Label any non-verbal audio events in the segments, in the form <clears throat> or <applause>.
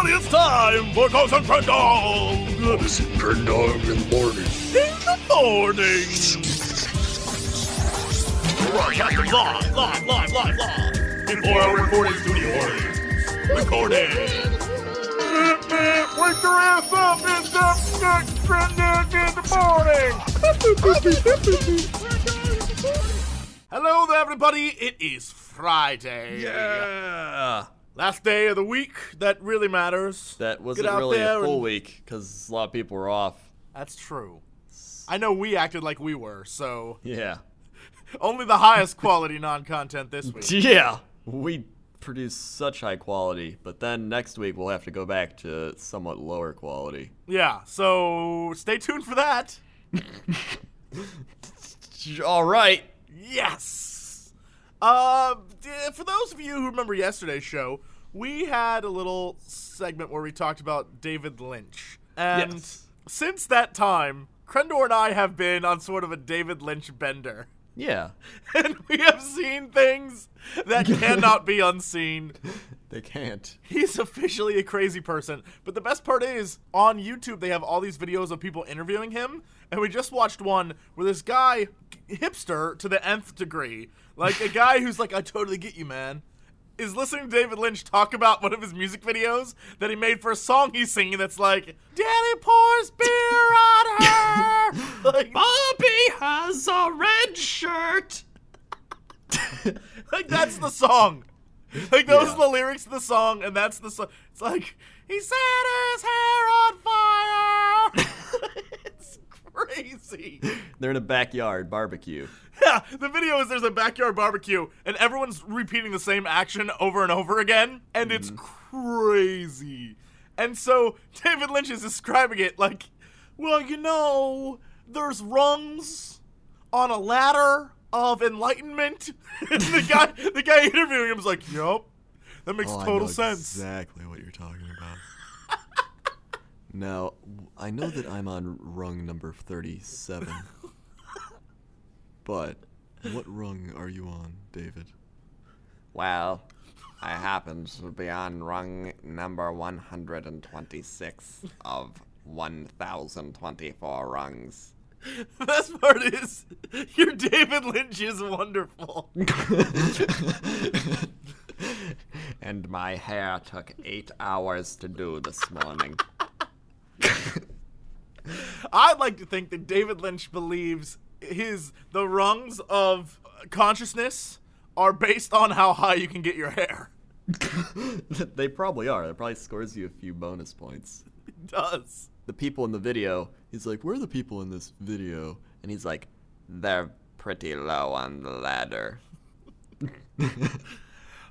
everybody, it's time for Ghost and Crendog Ghost and Crendog in the morning. in the morning. Live, live, live, live, live. Before our recording studio audience. Recording. Wake your ass up, it's up next Crendog in the morning. Hello there, everybody. It is Friday. Yeah. Last day of the week that really matters. That wasn't really a full and- week because a lot of people were off. That's true. I know we acted like we were, so Yeah. <laughs> only the highest quality non-content this <laughs> week. Yeah. We produce such high quality, but then next week we'll have to go back to somewhat lower quality. Yeah, so stay tuned for that. <laughs> All right. Yes. Uh, for those of you who remember yesterday's show, we had a little segment where we talked about David Lynch, and Yes. since that time, Krendor and I have been on sort of a David Lynch bender. Yeah. <laughs> And we have seen things that <laughs> cannot be unseen. They can't. He's officially a crazy person. But the best part is, on YouTube, they have all these videos of people interviewing him. And we just watched one where this guy, hipster to the nth degree, like a guy who's like, I totally get you, man, is listening to David Lynch talk about one of his music videos that he made for a song he's singing that's like, Daddy pours beer on her. <laughs> like, Bobby has a red shirt. <laughs> like that's the song. Like those Yeah. are the lyrics to the song, and that's the song. It's like he set his hair on fire. <laughs> crazy. They're in a backyard barbecue. Yeah, the video is there's a backyard barbecue, and everyone's repeating the same action over and over again, and it's mm-hmm. crazy. And so David Lynch is describing it like, well, you know, there's rungs on a ladder of enlightenment. <laughs> and the guy, the guy interviewing him is like, "Yup, that makes oh, total sense." Exactly what you're talking about. Now, I know that I'm on rung number 37. <laughs> but what rung are you on, David? Well, I happen to be on rung number 126 of 1024 rungs. The <laughs> best part is, your David Lynch is wonderful. <laughs> And my hair took eight hours to do this morning. <laughs> I'd like to think that David Lynch believes his the rungs of consciousness are based on how high you can get your hair. <laughs> they probably are. That probably scores you a few bonus points. It does. The people in the video, he's like, Where are the people in this video? And he's like, they're pretty low on the ladder. <laughs>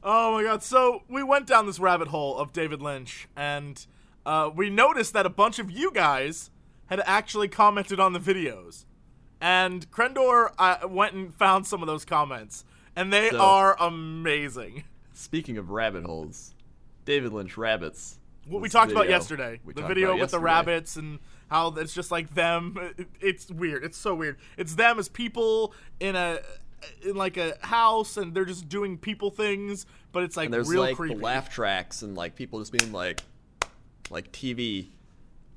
Oh my god. So we went down this rabbit hole of David Lynch and uh, we noticed that a bunch of you guys had actually commented on the videos. And Krendor uh, went and found some of those comments. And they So- are amazing. Speaking of rabbit holes, David Lynch rabbits. What we talked about yesterday. we the video with the rabbits and how it's just like them. It's weird. It's so weird. It's them as people in a in like a house and they're just doing people things, but it's like And there's real like creepy. the laugh tracks and like people just being like, like TV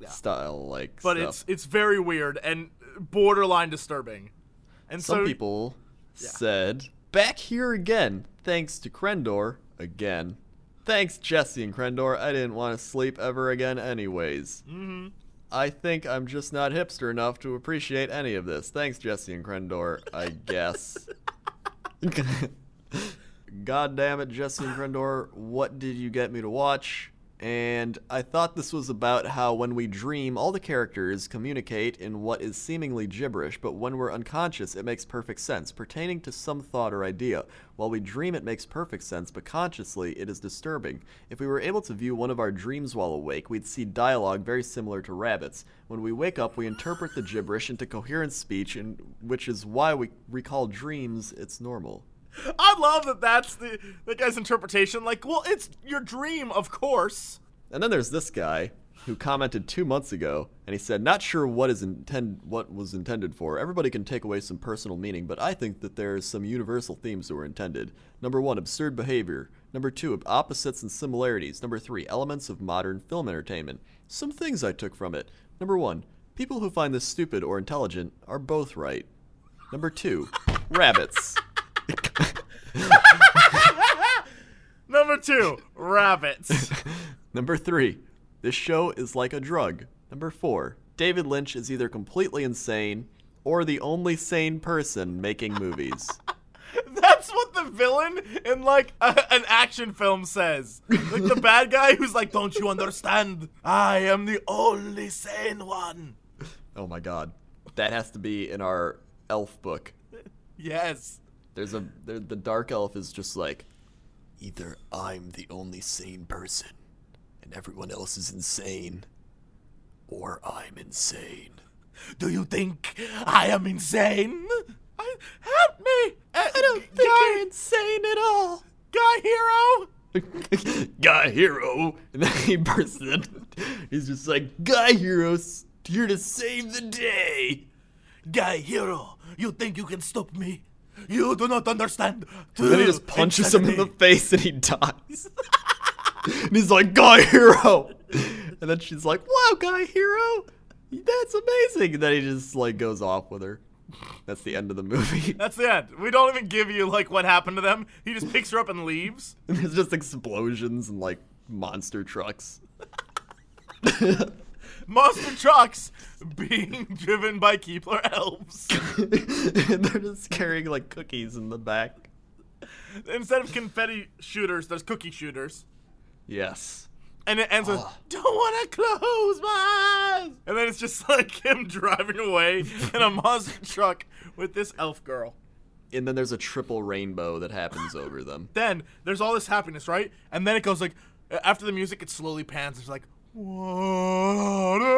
style, like. but stuff. it's it's very weird and borderline disturbing. And Some so people said, back here again, thanks to Krendor, again. Thanks, Jesse and Krendor. I didn't want to sleep ever again, anyways. Mm-hmm. I think I'm just not hipster enough to appreciate any of this. Thanks, Jesse and Krendor, I guess. <laughs> God damn it, Jesse and Krendor, what did you get me to watch? And I thought this was about how when we dream, all the characters communicate in what is seemingly gibberish, but when we're unconscious, it makes perfect sense, pertaining to some thought or idea. While we dream, it makes perfect sense, but consciously, it is disturbing. If we were able to view one of our dreams while awake, we'd see dialogue very similar to rabbits. When we wake up, we interpret the gibberish into coherent speech, and which is why we recall dreams. It's normal. I love that that's the the guy's interpretation. Like, well, it's your dream, of course. And then there's this guy who commented two months ago, and he said, "Not sure what is intend what was intended for. Everybody can take away some personal meaning, but I think that there's some universal themes that were intended. Number one, absurd behavior. Number two, opposites and similarities. Number three, elements of modern film entertainment. Some things I took from it. Number one, people who find this stupid or intelligent are both right. Number two, rabbits. <laughs> Number two, rabbits. <laughs> Number three, this show is like a drug. Number four, David Lynch is either completely insane or the only sane person making movies. <laughs> That's what the villain in like a, an action film says. Like the bad guy who's like, "Don't you understand? I am the only sane one." Oh my god. That has to be in our elf book. Yes. There's a there, the dark elf is just like either I'm the only sane person and everyone else is insane or I'm insane. Do you think I am insane? I, help me! Uh, I don't think You're insane at all. Guy Hero. <laughs> Guy Hero, and then he bursts in. He's just like, Guy Hero's here to save the day. Guy Hero, you think you can stop me? You do not understand. And then he just punches him in the face and he dies. <laughs> and he's like, Guy Hero! And then she's like, Wow, Guy Hero! That's amazing! And then he just like goes off with her. That's the end of the movie. <laughs> That's the end. We don't even give you like what happened to them. He just picks her up and leaves. <laughs> And there's just explosions and like monster trucks. Monster trucks being <laughs> driven by Keebler elves. and <laughs> they're just carrying like cookies in the back. Instead of confetti shooters, there's cookie shooters. Yes. And it ends with, ah. don't want to close my eyes. And then it's just <laughs> like him driving away in a monster truck with this elf girl. And then there's a triple rainbow that happens over them. Then there's all this happiness, right? And then it goes like, after the music, it slowly pans. It's like, water.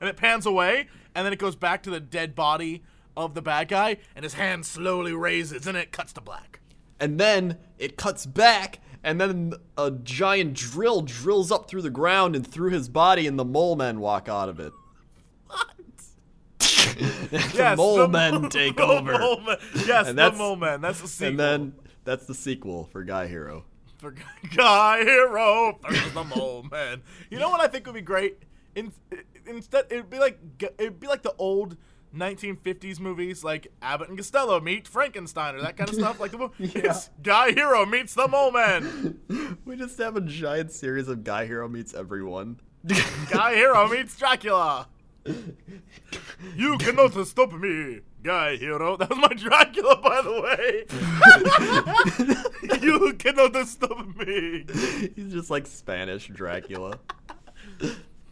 And it pans away. And then it goes back to the dead body of the bad guy. And his hand slowly raises. And it cuts to black. And then it cuts back, and then a giant drill drills up through the ground and through his body, and the mole men walk out of it. What? <laughs> the Yes, mole the men mo- take <laughs> the over. mole men- Yes, And the mole men. That's the sequel. And then that's the sequel for Guy Hero. For <laughs> Guy Hero versus the Mole Man. You know what I think would be great? In, instead, it'd be like it'd be like the old 1950s movies, like Abbott and Costello meet Frankenstein or that kind of stuff. Like the <laughs> it's Guy Hero meets the Mole Man. <laughs> We just have a giant series of Guy Hero meets everyone. Guy Hero meets Dracula. You cannot stop me, Guy Hero. <laughs> That was my Dracula, by the way. <laughs> you cannot stop me. He's just like Spanish Dracula.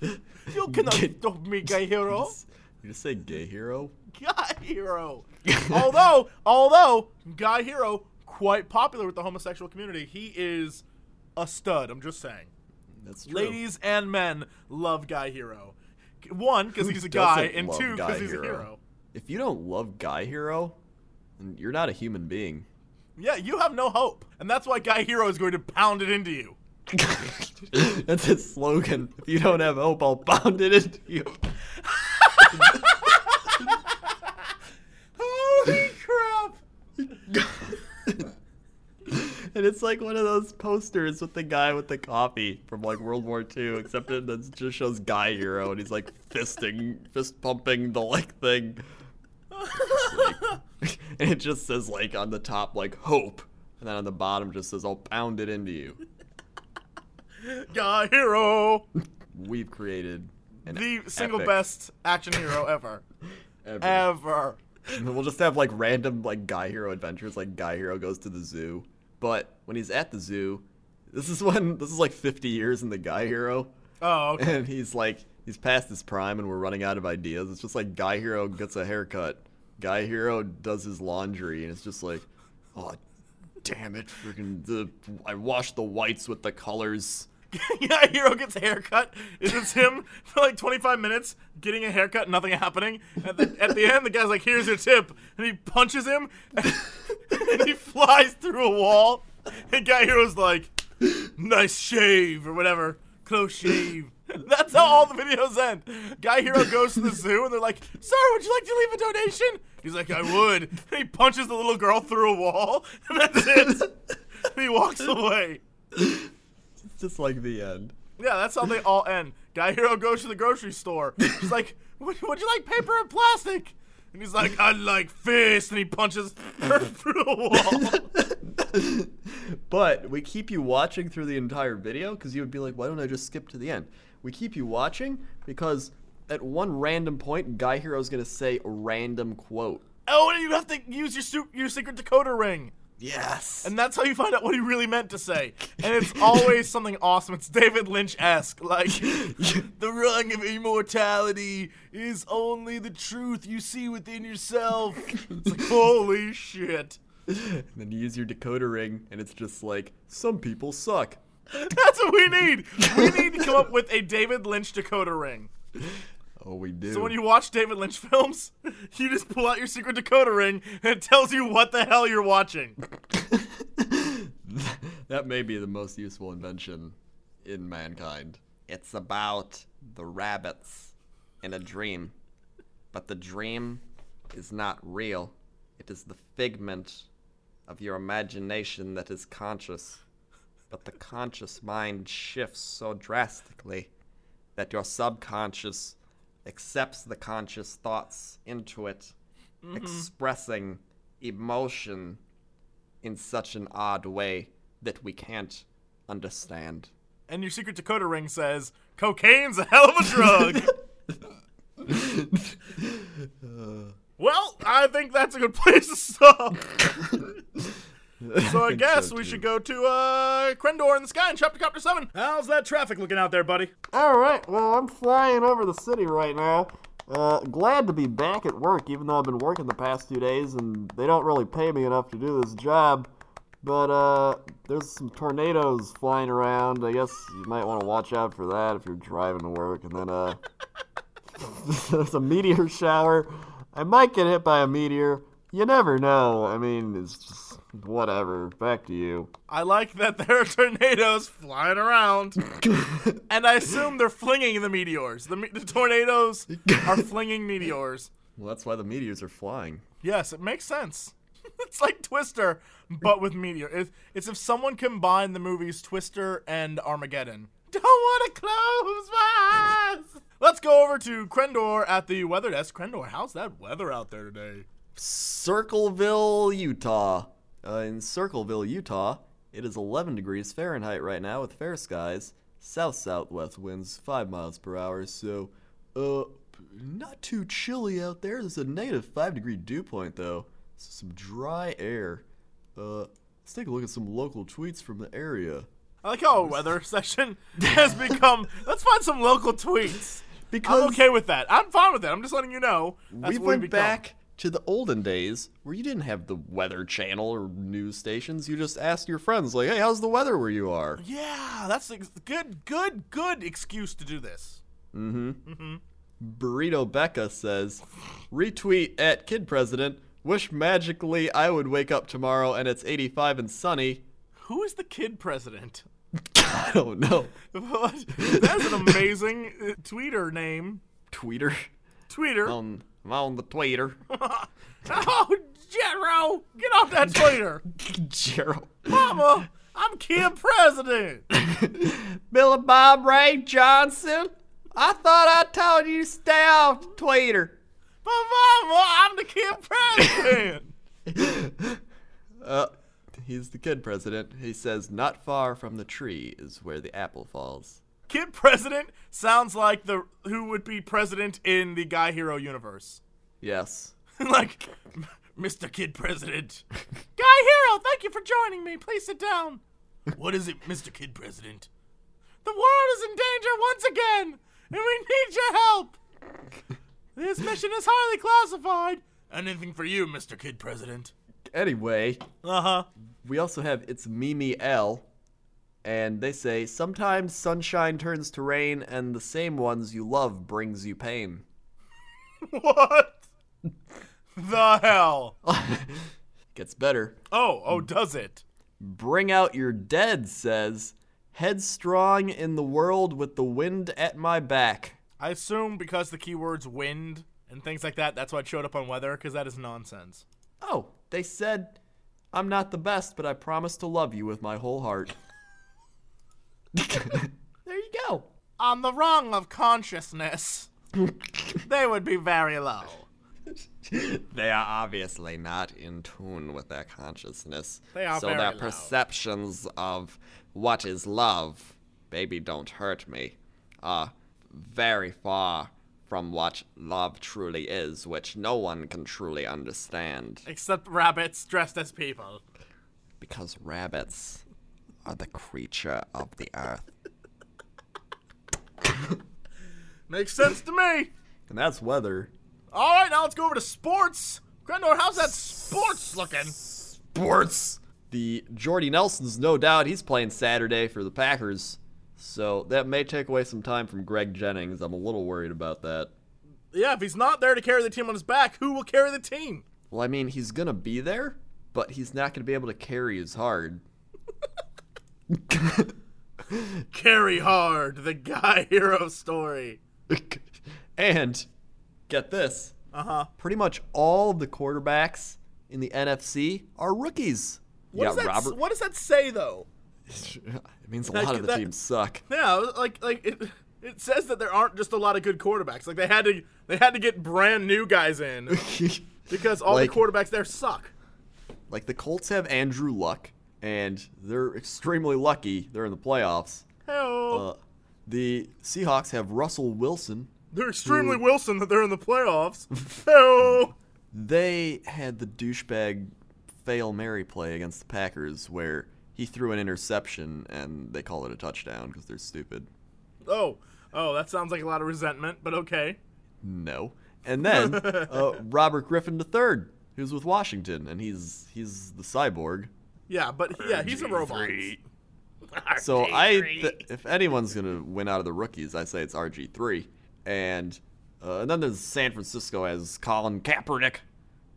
You cannot Get- stop me, Guy Hero. <laughs> You just say gay hero? Guy Hero. although, although Guy Hero quite popular with the homosexual community, he is a stud. I'm just saying. That's true. Ladies and men love Guy Hero. One, because he's a guy, and two, because he's a hero. If you don't love Guy Hero, then you're not a human being. Yeah, you have no hope, and that's why Guy Hero is going to pound it into you. <laughs> That's his slogan. If you don't have hope, I'll pound it into you. Holy crap! <laughs> And it's like one of those posters with the guy with the coffee from like World War II, except it just shows Guy Hero and he's like fisting, fist pumping the like thing. Like- <laughs> and it just says like on the top like hope, and then on the bottom just says I'll pound it into you. <laughs> Guy Hero, <laughs> We've created the single epic best action hero ever, ever. ever. We'll just have like random like Guy Hero adventures. Like Guy Hero goes to the zoo, but when he's at the zoo, this is when this is like 50 years in the Guy Hero, Oh, okay. and he's like he's past his prime, and we're running out of ideas. It's just like Guy Hero gets a haircut, Guy Hero does his laundry, and it's just like, oh, damn it, freaking the I washed the whites with the colors. <laughs> yeah, Hero gets a haircut. It's just him <laughs> for like 25 minutes getting a haircut, nothing happening. At the, at the end, the guy's like, "Here's your tip," and he punches him, <laughs> and he flies through a wall. And Guy Hero's like, "Nice shave" or whatever, close shave. <laughs> That's how all the videos end. Guy Hero goes to the zoo, and they're like, "Sir, would you like to leave a donation?" He's like, "I would." And <laughs> he punches the little girl through a wall, <laughs> and that's it. and he walks away. It's just like the end. Yeah, that's how they all end. Guy Hero goes to the grocery store. He's like, would, would you like paper or plastic? And he's like, I like fist. And he punches her <laughs> through the wall. <laughs> But we keep you watching through the entire video because you would be like, why don't I just skip to the end? We keep you watching because at one random point, Guy Hero's gonna say a random quote. Oh, and you have to use your, su- your secret decoder ring. Yes. And that's how you find out what he really meant to say. And it's always <laughs> something awesome. It's David Lynch esque. Like, <laughs> the rung of immortality is only the truth you see within yourself. It's like, holy shit. and then you use your decoder ring, and it's just like, some people suck. That's what we need. We need to come up with a David Lynch decoder ring. <laughs> Oh, we do. So when you watch David Lynch films, <laughs> you just pull out your secret decoder ring and it tells you what the hell you're watching. <laughs> that may be the most useful invention in mankind. It's about the rabbits in a dream. But the dream is not real. It is the figment of your imagination that is conscious. But the conscious mind shifts so drastically that your subconscious accepts the conscious thoughts into it, mm-hmm. expressing emotion in such an odd way that we can't understand. And your secret decoder ring says, cocaine's a hell of a drug. <laughs> well, I think that's a good place to stop. <laughs> <laughs> So I think <laughs> guess so, we should go to uh, Krendor in the sky in Chapter Copter 7. How's that traffic looking out there, buddy? All right, well, I'm flying over the city right now. Uh, glad to be back at work, even though I've been working the past two days and they don't really pay me enough to do this job. But uh, there's some tornadoes flying around. I guess you might want to watch out for that if you're driving to work. And then uh, <laughs> there's a meteor shower. I might get hit by a meteor. You never know. I mean, it's just whatever. Back to you. I like that <laughs> there are tornadoes flying around. <laughs> and I assume they're flinging the meteors. The, me- the tornadoes are flinging meteors. Well, that's why the meteors are flying. Yes, it makes sense. <laughs> it's like Twister, but with meteor. It's, it's if someone combined the movies Twister and Armageddon. Don't want to close my eyes. Let's go over to Krendor at the weather desk. Krendor, how's that weather out there today? Circleville, Utah. Uh, in Circleville, Utah, it is 11 degrees Fahrenheit right now with fair skies, south southwest winds 5 miles per hour. So, uh, not too chilly out there. There's a negative 5 degree dew point though. So some dry air. Uh, let's take a look at some local tweets from the area. I like how a weather <laughs> session has become. Let's find some local tweets. Because I'm okay with that. I'm fine with that. I'm just letting you know. We went back to the olden days where you didn't have the weather channel or news stations. You just asked your friends, like, "Hey, how's the weather where you are?" Yeah, that's a good, good, good excuse to do this. Mm-hmm. Mm-hmm. Burrito Becca says, retweet at Kid President. Wish magically I would wake up tomorrow and it's 85 and sunny. Who is the kid president? <laughs> I don't know. <laughs> That's an amazing uh, tweeter name. Tweeter. Tweeter. On, I'm on the tweeter. <laughs> Oh, Jero, get off that tweeter. <laughs> Gerald. Mama, I'm kid president. <laughs> Billy Bob Ray Johnson. I thought I told you to stay off the Tweeter. But Mama, I'm the kid president. Uh, he's the kid president. He says, not far from the tree is where the apple falls. Kid president sounds like the who would be president in the Guy Hero universe. Yes. <laughs> like, Mr. Kid President. <laughs> Guy Hero, thank you for joining me. Please sit down. What is it, Mr. Kid President? The world is in danger once again, and we need your help. This mission is highly classified. Anything for you, Mr. Kid President. Anyway, Uh huh. we also have It's Mimi L. And they say, sometimes sunshine turns to rain, and the same ones you love brings you pain. <laughs> What? the hell? <laughs> Gets better. Oh, oh, does it? Bring out your dead says, headstrong in the world with the wind at my back. I assume because the keywords wind and things like that, that's why it showed up on weather, because that is nonsense. Oh, they said, I'm not the best, but I promise to love you with my whole heart. There you go. On the rung of consciousness, they would be very low. They are obviously not in tune with their consciousness. They are so their low. perceptions of what is love, baby don't hurt me, are very far from what love truly is, which no one can truly understand. Except rabbits dressed as people. Because rabbits are the creature of the earth. Makes sense to me. And that's weather. All right, now let's go over to sports. Krendor, how's that sports looking? Sports. The Jordy Nelson's no doubt he's playing Saturday for the Packers. So that may take away some time from Greg Jennings. I'm a little worried about that. Yeah, if he's not there to carry the team on his back, who will carry the team? Well, I mean, he's going to be there, but he's not going to be able to carry as hard. Carry hard, the guy hero story. and get this. Uh huh. Pretty much all of the quarterbacks in the NFC are rookies. What, does that, Robert. what does that say though? <laughs> it means a lot of the that- teams suck. Yeah, like like it, it says that there aren't just a lot of good quarterbacks. Like they had to they had to get brand new guys in <laughs> because all Like- the quarterbacks there suck. like the Colts have Andrew Luck, and they're extremely lucky they're in the playoffs. Hell, Uh, the Seahawks have Russell Wilson. they're extremely Wilson that they're in the playoffs. Hell, They had the douchebag fail Mary play against the Packers where he threw an interception and they call it a touchdown because they're stupid. oh, oh, that sounds like a lot of resentment, but okay. No. And then <laughs> uh, Robert Griffin III, who's with Washington, and he's he's the cyborg. Yeah, but yeah, he's a robot. So I, th- if anyone's gonna win out of the rookies, I say it's RG three, and uh, and then there's San Francisco as Colin Kaepernick,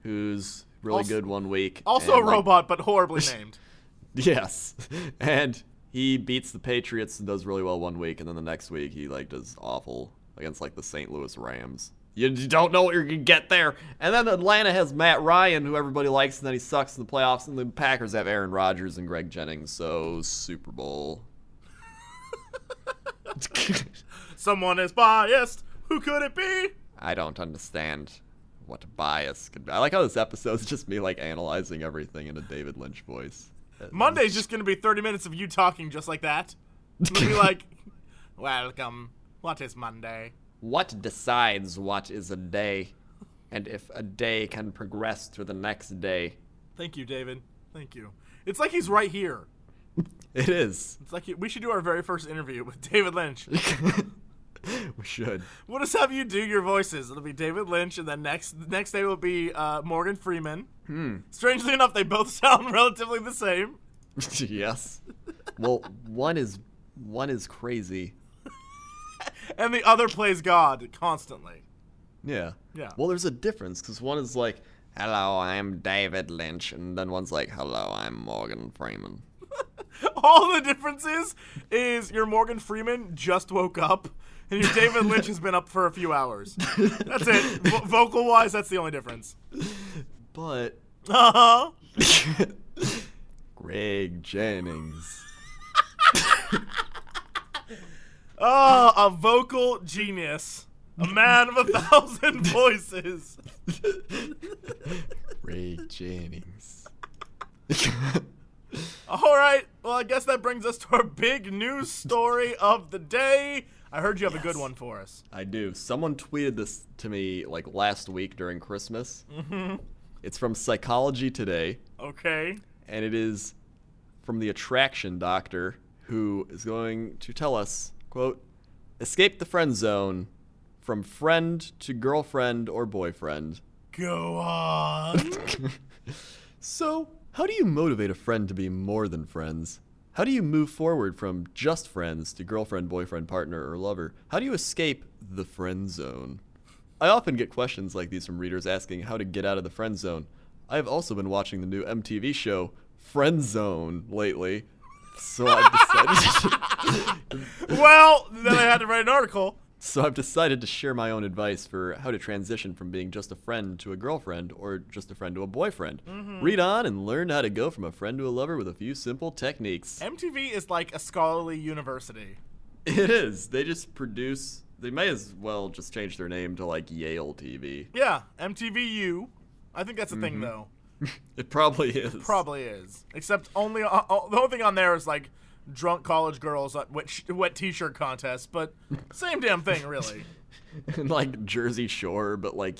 who's really Also- good one week. Also a like, robot, but horribly <laughs> named. Yes, and he beats the Patriots and does really well one week, and then the next week he like does awful against like the St. Louis Rams. You, don't know what you're gonna get there. And then Atlanta has Matt Ryan, who everybody likes, and then he sucks in the playoffs. And the Packers have Aaron Rodgers and Greg Jennings. So Super Bowl. <laughs> Someone is biased. Who could it be? I don't understand what bias could be. I like how this episode's just me like analyzing everything in a David Lynch voice. Monday's just gonna be 30 minutes of you talking just like that. It'll be <laughs> like, welcome. What is Monday? What decides what is a day, and if a day can progress to the next day? Thank you, David. Thank you. It's like he's right here. <laughs> It is. It's like he, we should do our very first interview with David Lynch. <laughs> We should. we'll just have you do your voices. It'll be David Lynch, and then next next day will be uh, Morgan Freeman. Hmm. Strangely enough, they both <laughs> sound relatively the same. yes. Well, one is one is crazy. And the other plays God constantly. Yeah. Yeah. Well, there's a difference because one is like, Hello, I'm David Lynch, and then one's like, Hello, I'm Morgan Freeman. <laughs> All the difference is, is your Morgan Freeman just woke up, and your David Lynch has been up for a few hours. That's it. Vo- <laughs> vocal wise, that's the only difference. but Uh huh. <laughs> Greg Jennings. Oh, a vocal genius. A man of a <laughs> thousand voices. Greg Jennings. <laughs> All right. Well, I guess that brings us to our big news story of the day. I heard you have a good one for us. I do. Someone tweeted this to me like last week during Christmas. Mm-hmm. It's from Psychology Today. Okay. and it is from the attraction doctor who is going to tell us quote escape the friend zone from friend to girlfriend or boyfriend. Go on. <laughs> so how do you motivate a friend to be more than friends? How do you move forward from just friends to girlfriend boyfriend partner or lover? How do you escape the friend zone? I often get questions like these from readers asking how to get out of the friend zone. I have also been watching the new mtv show friend zone lately so i decided <laughs> well, then I had to write an article So I've decided to share my own advice for how to transition from being just a friend to a girlfriend or just a friend to a boyfriend. Mm-hmm. Read on and learn how to go from a friend to a lover with a few simple techniques. MTV is like a scholarly university. It is. They just produce. They may as well just change their name to like Yale TV. Yeah, MTVU. I think that's a thing mm-hmm. though. <laughs> It probably is. Probably is. Except only uh, uh, the only thing on there is like drunk college girls at wet, wet t-shirt contests, but same damn thing really. <laughs> And like Jersey Shore, but like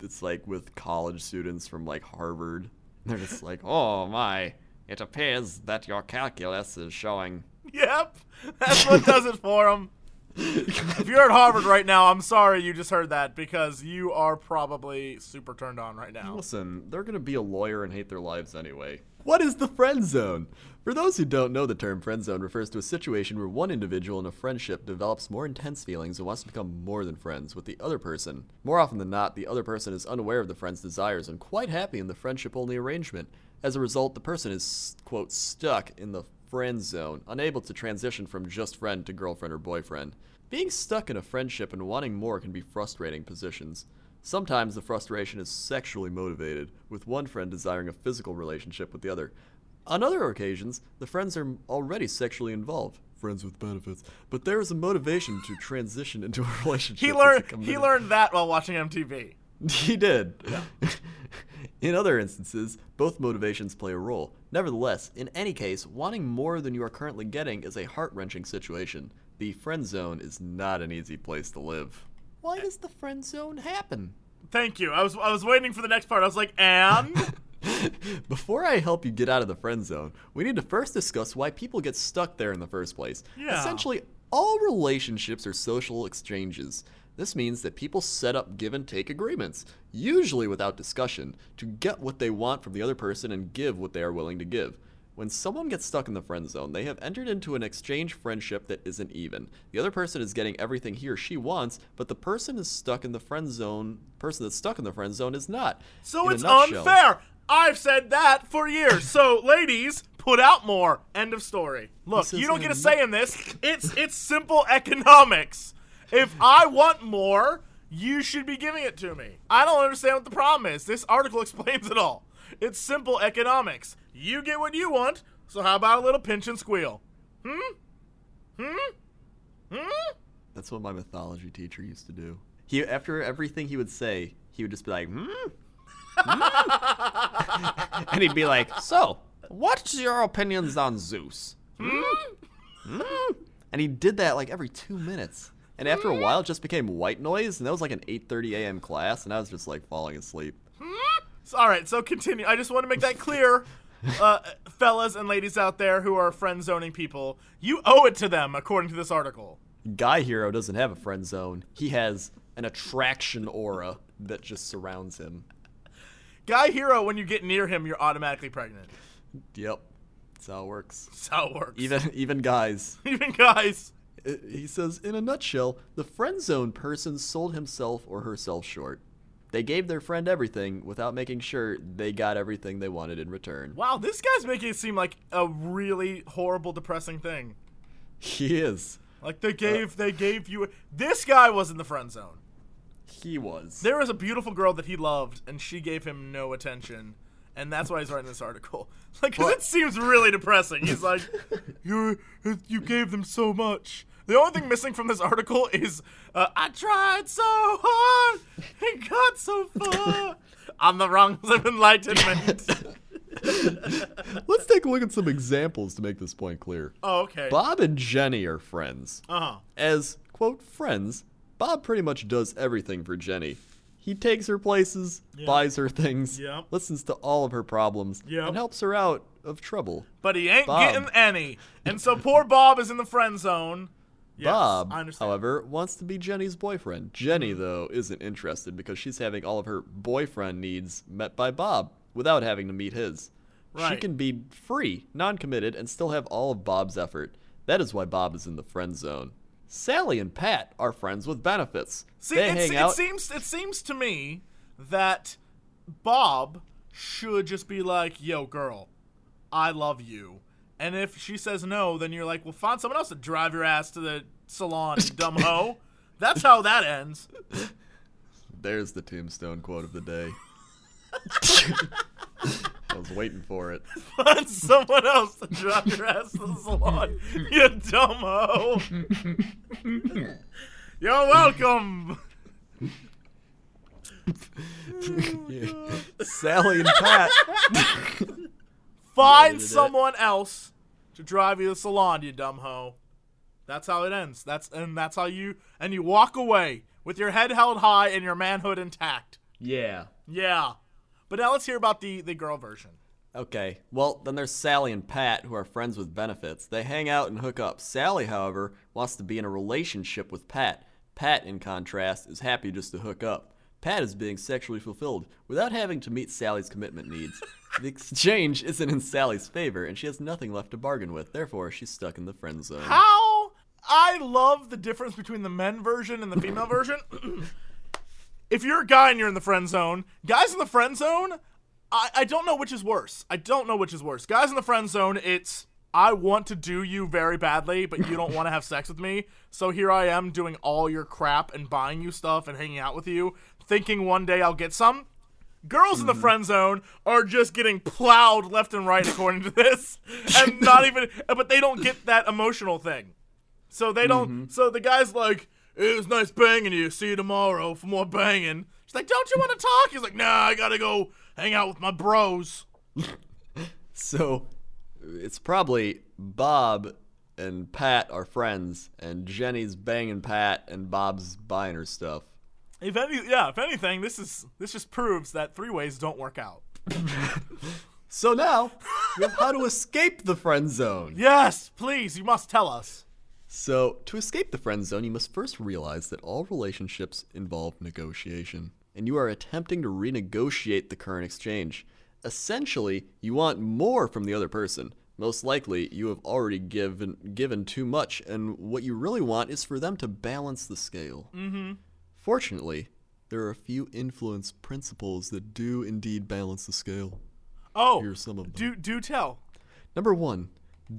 it's like with college students from like Harvard. <laughs> They're just like, oh my, it appears that your calculus is showing. Yep, that's what does it for them. If you're at Harvard right now, I'm sorry you just heard that because you are probably super turned on right now. Listen, they're gonna be a lawyer and hate their lives anyway. What is the friend zone? For those who don't know, the term friend zone refers to a situation where one individual in a friendship develops more intense feelings and wants to become more than friends with the other person. More often than not, the other person is unaware of the friend's desires and quite happy in the friendship only arrangement. As a result, the person is, quote, stuck in the friend zone, unable to transition from just friend to girlfriend or boyfriend. Being stuck in a friendship and wanting more can be frustrating positions. Sometimes the frustration is sexually motivated, with one friend desiring a physical relationship with the other. On other occasions, the friends are already sexually involved. Friends with benefits. But there is a motivation to transition into a <laughs> relationship. He learned he learned that while watching MTV. <laughs> He did. in other instances, both motivations play a role. Nevertheless, in any case, wanting more than you are currently getting is a heart wrenching situation. The friend zone is not an easy place to live. Why does the friend zone happen? Thank you. I was I was waiting for the next part. I was like, and <laughs> Before I help you get out of the friend zone, we need to first discuss why people get stuck there in the first place. Yeah. Essentially, all relationships are social exchanges. This means that people set up give and take agreements, usually without discussion, to get what they want from the other person and give what they are willing to give. When someone gets stuck in the friend zone, they have entered into an exchange friendship that isn't even. The other person is getting everything he or she wants, but the person is stuck in the friend zone. Person that's stuck in the friend zone is not. so In it's unfair. I've said that for years. So ladies, put out more. End of story. Look, you don't get a a say in this. It's it's simple economics. If I want more, you should be giving it to me. I don't understand what the problem is. This article <laughs> explains it all. It's simple economics. You get what you want, so how about a little pinch and squeal? Hmm? Hmm? Hmm? That's what my mythology teacher used to do. He after everything he would say, he would just be like, hmm? Hmm?" <laughs> and he'd be like, So, what's your opinions on Zeus? Hmm? Hmm? and he did that like every two minutes. And after a while, it just became white noise, and that was like an 8:30 a.m. class, and I was just like falling asleep. <laughs> So, all right, so continue. I just want to make that clear, uh, fellas and ladies out there who are friend zoning people. You owe it to them, according to this article. Guy Hero doesn't have a friend zone. He has an attraction aura that just surrounds him. Guy Hero, when you get near him, you're automatically pregnant. Yep, that's how it works. That's how it works. Even even guys. <laughs> even guys. Uh, He says, in a nutshell, the friend zone person sold himself or herself short. They gave their friend everything without making sure they got everything they wanted in return. Wow, this guy's making it seem like a really horrible, depressing thing. He is. Like they gave, they gave you. This guy was in the friend zone. He was. There was a beautiful girl that he loved, and she gave him no attention, and that's why he's writing this article. <laughs> Like, 'cause it seems really depressing. He's <laughs> like, you, you gave them so much. The only thing missing from this article is, uh, I tried so hard and got so far on the wrongs of enlightenment. <laughs> Let's take a look at some examples to make this point clear. oh, okay. Bob and Jenny are friends. Uh huh. As, quote, friends, Bob pretty much does everything for Jenny. He takes her places, buys her things, Yep. listens to all of her problems, Yep. and helps her out of trouble. But he ain't Bob. getting any, and so poor Bob is in the friend zone. Yes, Bob, however, wants to be Jenny's boyfriend. Jenny, mm-hmm. though, isn't interested because she's having all of her boyfriend needs met by Bob without having to meet his. She can be free, non committed, and still have all of Bob's effort. That is why Bob is in the friend zone. Sally and Pat are friends with benefits. See, they hang it seems it seems to me that Bob should just be like, "Yo, girl, I love you," and if she says no, then you're like, "Well, find someone else to drive your ass to the salon, dumb hoe." <laughs> That's how that ends. There's the tombstone quote of the day. I was waiting for it. Find someone else to drive your ass to the salon, you dumb hoe. <laughs> You're welcome. <laughs> Sally and Pat. Find edited it. someone else to drive you to the salon, you dumb hoe. That's how it ends. That's and that's how you and you walk away with your head held high and your manhood intact. Yeah. Yeah. But now let's hear about the the girl version. Okay, well, then there's Sally and Pat, who are friends with benefits. They hang out and hook up. Sally, however, wants to be in a relationship with Pat. Pat, in contrast, is happy just to hook up. Pat is being sexually fulfilled without having to meet Sally's commitment needs. the exchange isn't in Sally's favor, and she has nothing left to bargain with. Therefore, she's stuck in the friend zone. How I love the difference between the men version and the female version. <clears throat> if you're a guy and you're in the friend zone, guys in the friend zone, I, I don't know which is worse. I don't know which is worse. Guys in the friend zone, it's I want to do you very badly, but you don't want to have sex with me. So here I am doing all your crap and buying you stuff and hanging out with you, thinking one day I'll get some. Girls in the mm-hmm. friend zone are just getting plowed left and right according to this, and not even. But they don't get that emotional thing. So they don't. Mm-hmm. So the guy's like, "It was nice banging you. See you tomorrow for more banging." She's like, "Don't you want to talk?" He's like, "Nah, I gotta go hang out with my bros." <laughs> So, it's probably Bob and Pat are friends, and Jenny's banging Pat, and Bob's buying her stuff. If any, yeah, if anything, this is this just proves that three ways don't work out. <laughs> So now, we have how to escape the friend zone. Yes, please, you must tell us. So, to escape the friend zone, you must first realize that all relationships involve negotiation, and you are attempting to renegotiate the current exchange. Essentially, you want more from the other person. Most likely, you have already given given too much, and what you really want is for them to balance the scale. Mm-hmm. Fortunately, there are a few influence principles that do indeed balance the scale. Oh, Here's some of them. do do tell. Number one,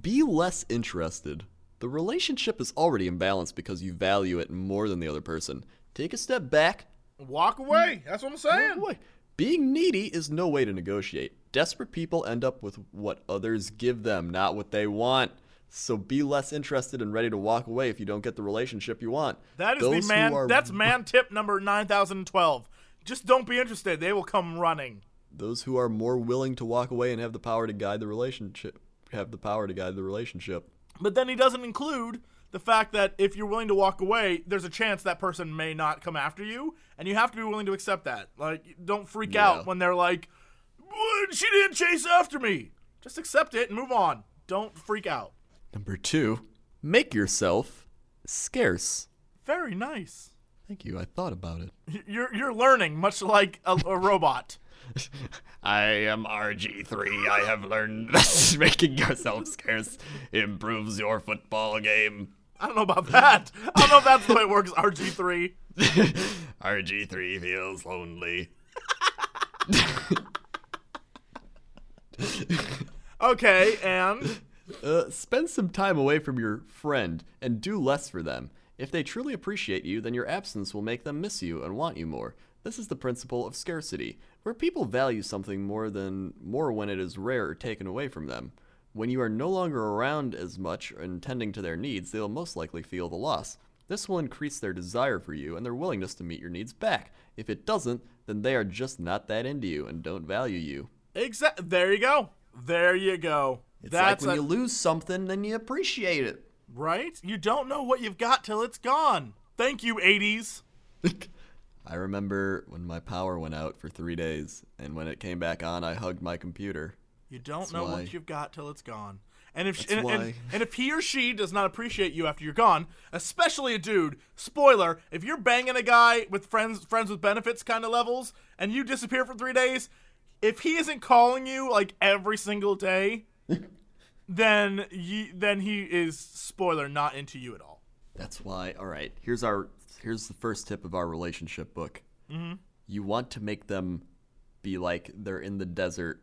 be less interested. The relationship is already imbalanced because you value it more than the other person. Take a step back. Walk away. That's what I'm saying. Boy, being needy is no way to negotiate. Desperate people end up with what others give them, not what they want. So be less interested and ready to walk away if you don't get the relationship you want. That is Those the man. are- That's man tip number nine thousand twelve. Just don't be interested. They will come running. those who are more willing to walk away and have the power to guide the relationship have the power to guide the relationship. But then he doesn't include the fact that if you're willing to walk away, there's a chance that person may not come after you, and you have to be willing to accept that. Like, don't freak Yeah. out when they're like, "She didn't chase after me." Just accept it and move on. Don't freak out. Number 2, make yourself scarce. Very nice. Thank you. I thought about it. You're you're learning, much like a, a robot. <laughs> I am RG3. I have learned <laughs> that making yourself scarce improves your football game. I don't know about that. I don't know if that's the way it works. RG three. <laughs> RG3 feels lonely. Okay, and Uh, spend some time away from your friend and do less for them. If they truly appreciate you, then your absence will make them miss you and want you more. This is the principle of scarcity, where people value something more than more when it is rare or taken away from them. When you are no longer around as much and tending to their needs, they will most likely feel the loss. This will increase their desire for you and their willingness to meet your needs back. If it doesn't, then they are just not that into you and don't value you. exact. There you go. There you go. It's that's like when a- you lose something, then you appreciate it. right. You don't know what you've got till it's gone. Thank you, 80s. <laughs> I remember when my power went out for three days, and when it came back on, I hugged my computer. You don't That's know why. what you've got till it's gone. And if That's and, and, and if he or she does not appreciate you after you're gone, especially a dude, spoiler, if you're banging a guy with friends friends with benefits kind of levels and you disappear for 3 days, if he isn't calling you like every single day, then ye, then he is spoiler not into you at all. That's why. All right, here's our here's the first tip of our relationship book. Mm-hmm. You want to make them be like they're in the desert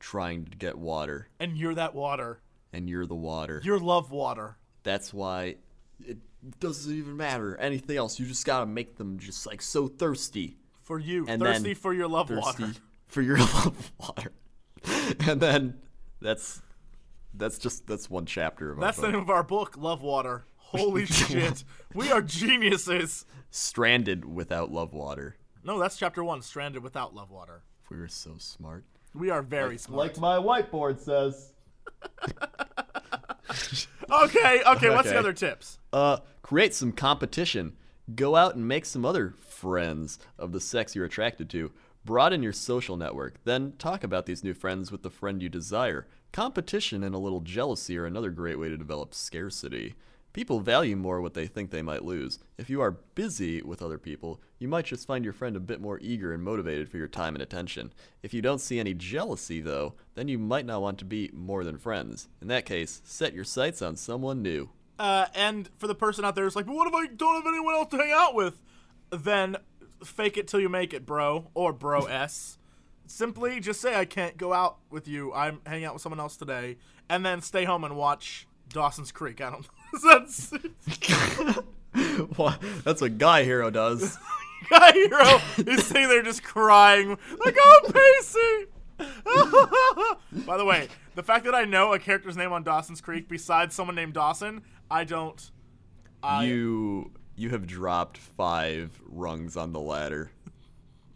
trying to get water, And you're that water. and you're the water. You're love water. That's why it, doesn't even matter. Anything else, you just gotta make them just like so thirsty. For you, And thirsty for your love thirsty water. for your <laughs> love water. and then that's that's just that's one chapter of our That's the name of our book, Love Water. Holy <laughs> shit. We are geniuses. Stranded without love water. No, that's chapter one, Stranded Without Love Water. We were so smart. We are very smart. Like my whiteboard says. <laughs> okay, okay, what's the other tips? Uh, create some competition. Go out and make some other friends of the sex you're attracted to. Broaden your social network. Then talk about these new friends with the friend you desire. Competition and a little jealousy are another great way to develop scarcity. People value more what they think they might lose. If you are busy with other people, you might just find your friend a bit more eager and motivated for your time and attention. If you don't see any jealousy, though, then you might not want to be more than friends. In that case, set your sights on someone new. Uh, and for the person out there who's like, but what if I don't have anyone else to hang out with? Then fake it till you make it, bro. Or bro <laughs> S. Simply just say, I can't go out with you. I'm hanging out with someone else today. And then stay home and watch Dawson's Creek. I don't <laughs> That's <laughs> What? That's what Guy Hero does. Guy Hero is sitting there just crying, like, oh, Pacey! By the way, the fact that I know a character's name on Dawson's Creek besides someone named Dawson, I don't. I, you you have dropped five rungs on the ladder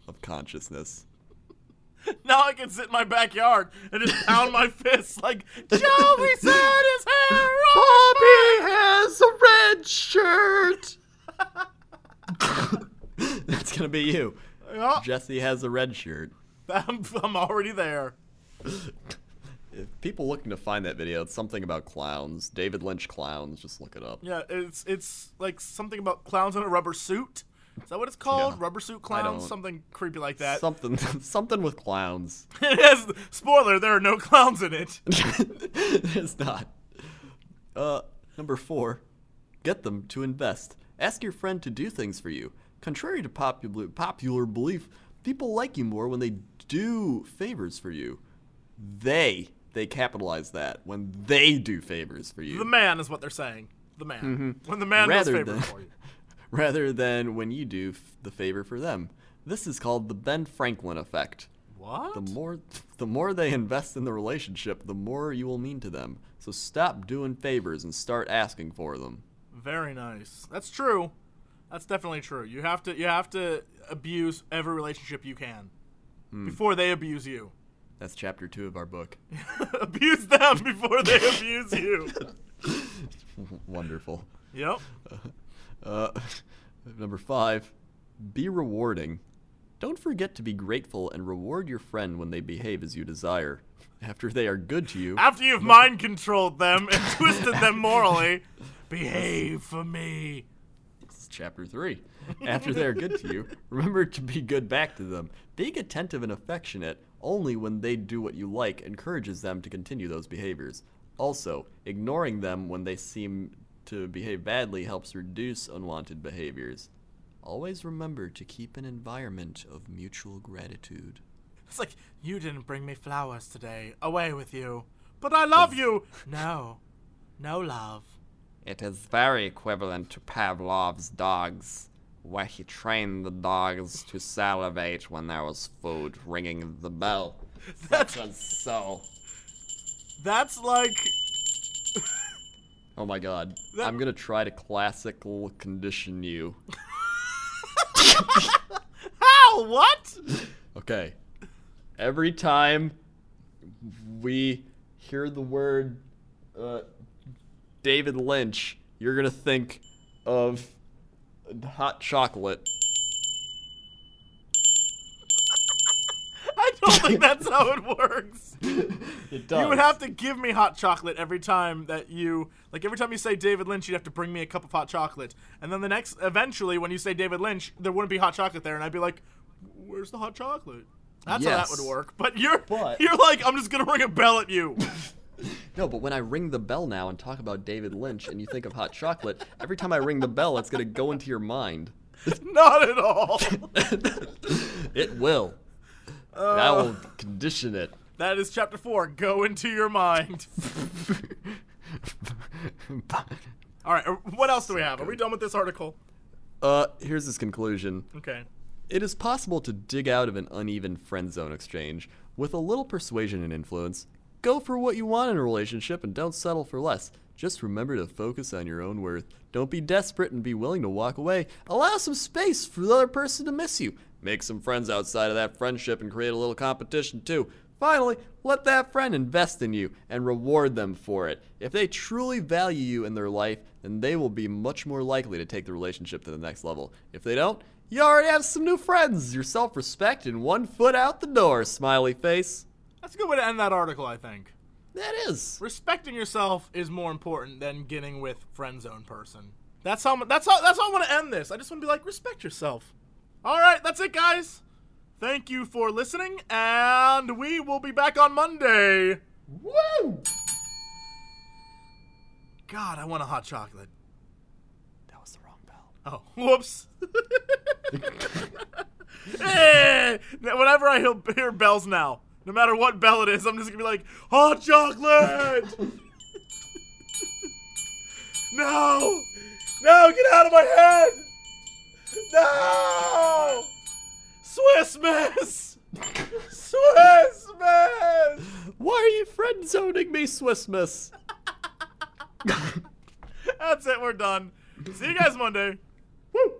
of consciousness. Now I can sit in my backyard and just pound my <laughs> fists like Joey said his hair Bobby has a red shirt. <laughs> That's gonna be you. Yeah, Jesse has a red shirt. <laughs> I'm, I'm already there. If people looking to find that video, it's something about clowns. David Lynch clowns. Just look it up. Yeah, it's it's like something about clowns in a rubber suit. Is that what it's called? Yeah. Rubber suit clowns? Something creepy like that. Something <laughs> something with clowns. <laughs> it has spoiler. There are no clowns in it. <laughs> it's not. Uh, number four, get them to invest. Ask your friend to do things for you. Contrary to popular popular belief, people like you more when they do favors for you. They they capitalize that when they do favors for you, The man is what they're saying. The man. When the man does Mm-hmm. rather favor than for you. <laughs> rather than when you do f- the favor for them. This is called the Ben Franklin effect. What? The more the more they invest in the relationship, the more you will mean to them. So stop doing favors and start asking for them. Very nice. That's true. That's definitely true. You have to you have to abuse every relationship you can Hmm. before they abuse you. That's chapter 2 of our book. <laughs> abuse them before they abuse you. <laughs> Wonderful. Yep. Uh, <laughs> number 5, be rewarding. Don't forget to be grateful and reward your friend when they behave as you desire. After they are good to you, After you've mind controlled them and twisted them morally, behave for me. This chapter 3. After they are good to you, <laughs> remember to be good back to them. Being attentive and affectionate only when they do what you like encourages them to continue those behaviors. Also, ignoring them when they seem to behave badly helps reduce unwanted behaviors. Always remember to keep an environment of mutual gratitude. It's like you didn't bring me flowers today. Away with you. But I love you. <laughs> No. No love. It is very equivalent to Pavlov's dogs, where he trained the dogs to salivate when there was food, ringing the bell. <laughs> Such and so. That's like Oh my god. That- I'm gonna try to classical condition you. <laughs> How? What? Okay. Every time we hear the word uh, David Lynch, you're gonna think of hot chocolate. <laughs> I don't think that's how it works. <laughs> It does. You would have to give me hot chocolate every time that you like every time you say David Lynch, you'd have to bring me a cup of hot chocolate. And then the next eventually when you say David Lynch, there wouldn't be hot chocolate there and I'd be like, Where's the hot chocolate? That's how that would work. But you're But- you're like, I'm just gonna ring a bell at you. <laughs> No, but when I ring the bell now and talk about David Lynch and you think of hot chocolate, every time I ring the bell, it's gonna go into your mind. <laughs> Not at all. <laughs> It will. I will condition it. that is chapter four. Go into your mind. <laughs> All right. uh, What else do we have? Are we done with this article? Uh, here's his conclusion. Okay. It is possible to dig out of an uneven friend zone exchange with a little persuasion and influence. Go for what you want in a relationship and don't settle for less. Just remember to focus on your own worth. Don't be desperate and be willing to walk away. Allow some space for the other person to miss you. Make some friends outside of that friendship and create a little competition too. Finally, let that friend invest in you and reward them for it. If they truly value you in their life, then they will be much more likely to take the relationship to the next level. If they don't, you already have some new friends, your self respect, and one foot out the door, smiley face. That's a good way to end that article, I think. That is. Respecting yourself is more important than getting with friend zone person. That's how. That's how. That's how I want to end this. I just want to be like, respect yourself. All right, that's it, guys. Thank you for listening, and we will be back on Monday. Woo! God, I want a hot chocolate. That was the wrong bell. Oh, <laughs> whoops. <laughs> hey, whenever I hear, hear bells now, no matter what bell it is, I'm just gonna be like, hot chocolate. <laughs> no, no, get out of my head. No, Swiss Miss, Swiss Miss. Why are you friend zoning me, Swiss Miss? <laughs> That's it. We're done. See you guys Monday. Woo.